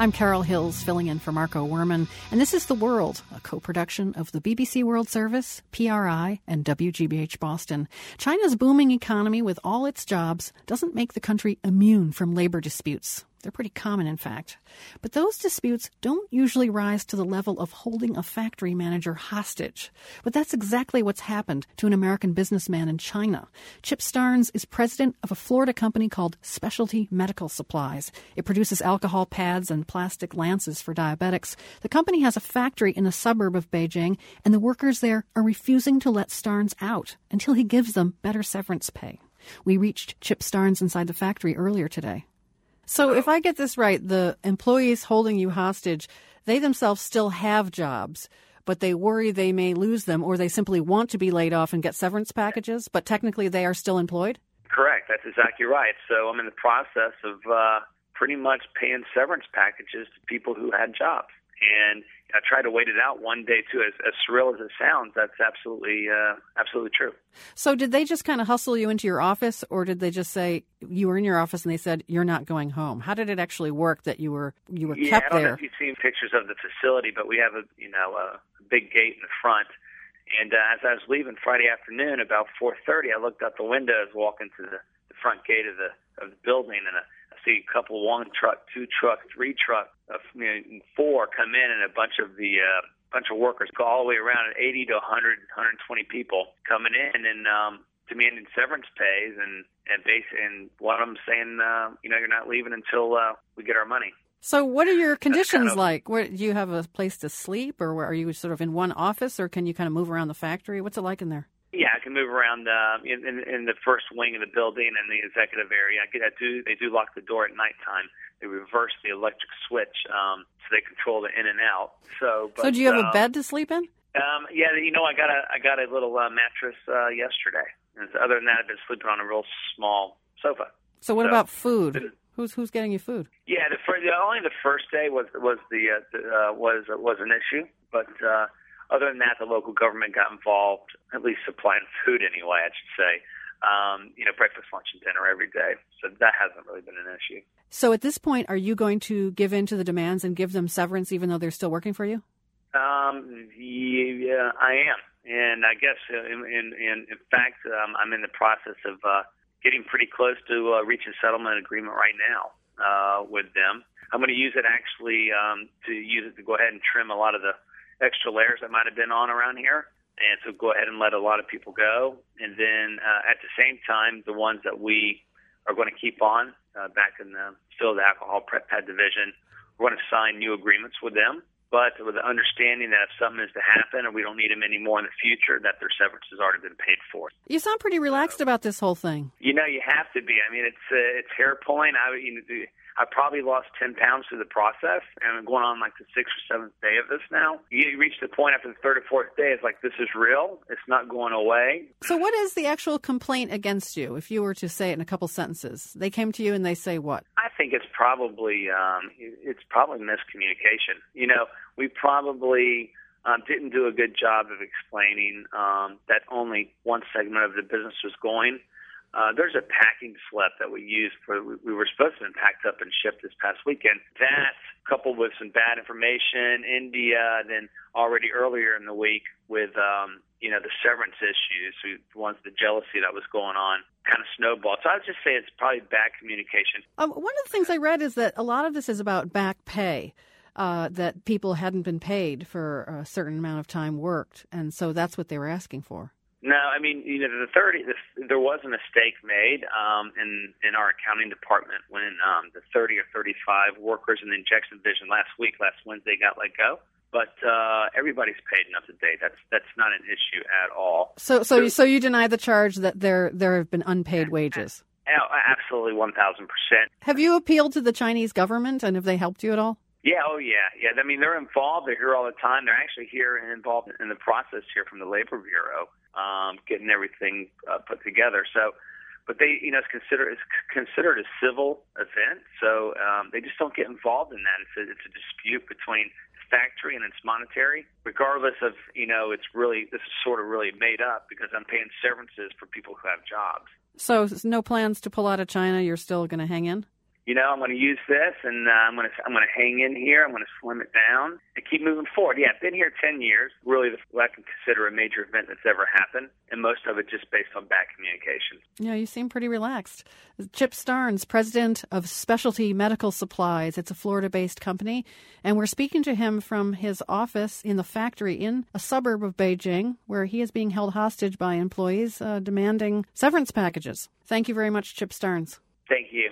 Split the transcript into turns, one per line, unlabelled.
I'm Carol Hills, filling in for Marco Werman, and this is The World, a co production of the BBC World Service, PRI, and WGBH Boston. China's booming economy, with all its jobs, doesn't make the country immune from labor disputes. They're pretty common, in fact. But those disputes don't usually rise to the level of holding a factory manager hostage. But that's exactly what's happened to an American businessman in China. Chip Starnes is president of a Florida company called Specialty Medical Supplies. It produces alcohol pads and plastic lancets for diabetics. The company has a factory in a suburb of Beijing, and the workers there are refusing to let Starnes out until he gives them better severance pay. We reached Chip Starnes inside the factory earlier today. So, if I get this right, the employees holding you hostage, they themselves still have jobs, but they worry they may lose them or they simply want to be laid off and get severance packages, but technically they are still employed?
Correct. That's exactly right. So, I'm in the process of uh, pretty much paying severance packages to people who had jobs. And I try to wait it out one day too. As, as surreal as it sounds, that's absolutely uh, absolutely true.
So, did they just kind of hustle you into your office, or did they just say you were in your office and they said you're not going home? How did it actually work that you were you were
yeah,
kept
I don't
there?
know if you've seen pictures of the facility, but we have a you know a big gate in the front. And uh, as I was leaving Friday afternoon, about 4:30, I looked out the window, I was walking to the, the front gate of the of the building, and a see a couple, one truck, two truck, three truck, uh, you know, four come in, and a bunch of the uh, bunch of workers go all the way around, 80 to 100, 120 people coming in and um, demanding severance pays, and and base, and one of them saying, uh, you know, you're not leaving until uh, we get our money.
So, what are your conditions
kind of-
like? Where, do you have a place to sleep, or where, are you sort of in one office, or can you kind of move around the factory? What's it like in there?
Can move around uh, in, in in the first wing of the building and the executive area. I, do they do lock the door at nighttime. They reverse the electric switch um, so they control the in and out. So, but,
so, do you have a
um,
bed to sleep in?
Um, yeah, you know, I got a I got a little uh, mattress uh, yesterday. And other than that, I've been sleeping on a real small sofa.
So, what
so-
about food? Who's who's getting you food?
Yeah, the, fir- the only the first day was was the, uh, the uh, was was an issue, but uh, other than that, the local government got involved, at least supplying food anyway, I should say. Um, you know, breakfast, lunch, and dinner every day. So that hasn't really been an issue.
So, at this point, are you going to give in to the demands and give them severance, even though they're still working for you?
Um, yeah, I am, and I guess uh, in in, in, in fact, um, I'm in the process of uh, getting pretty close to uh, reaching settlement agreement right now uh, with them. I'm going to use it actually um, to use it to go ahead and trim a lot of the extra layers that might have been on around here, and so go ahead and let a lot of people go. And then uh, at the same time, the ones that we are going to keep on uh, back in the still the alcohol prep pad division, we're going to sign new agreements with them but with the understanding that if something is to happen and we don't need them anymore in the future, that their severance has already been paid for.
You sound pretty relaxed about this whole thing.
You know, you have to be. I mean, it's uh, it's hair pulling. I you know, I probably lost ten pounds through the process, and I'm going on like the sixth or seventh day of this now. You reach the point after the third or fourth day, it's like this is real. It's not going away.
So, what is the actual complaint against you? If you were to say it in a couple sentences, they came to you and they say what?
Think it's probably um, it's probably miscommunication. You know, we probably um, didn't do a good job of explaining um, that only one segment of the business was going. Uh, there's a packing slip that we used for we, we were supposed to have packed up and shipped this past weekend. That coupled with some bad information, India, then already earlier in the week with um, you know the severance issues, ones the jealousy that was going on, kind of snowballed. So I would just say it's probably bad communication.
Um, one of the things I read is that a lot of this is about back pay. Uh, that people hadn't been paid for a certain amount of time worked, and so that's what they were asking for.
No, I mean, you know, the thirty. The, there was a mistake made um, in in our accounting department when um, the thirty or thirty-five workers in the injection division last week, last Wednesday, got let go. But uh, everybody's paid enough to date. That's that's not an issue at all.
So, so, so you deny the charge that there there have been unpaid wages.
Absolutely, one thousand percent.
Have you appealed to the Chinese government, and have they helped you at all?
Yeah, oh yeah, yeah. I mean, they're involved. They're here all the time. They're actually here and involved in the process here from the Labor Bureau, um, getting everything uh, put together. So, but they, you know, it's considered it's considered a civil event. So um, they just don't get involved in that. It's a, it's a dispute between the factory and its monetary. Regardless of, you know, it's really this is sort of really made up because I'm paying severances for people who have jobs.
So, no plans to pull out of China. You're still going to hang in.
You know, I'm going to use this, and uh, I'm going to I'm going to hang in here. I'm going to slim it down and keep moving forward. Yeah, I've been here 10 years. Really, the, what I can consider a major event that's ever happened, and most of it just based on bad communication.
Yeah, you seem pretty relaxed. Chip Starnes, president of Specialty Medical Supplies. It's a Florida-based company, and we're speaking to him from his office in the factory in a suburb of Beijing, where he is being held hostage by employees uh, demanding severance packages. Thank you very much, Chip Starnes.
Thank you.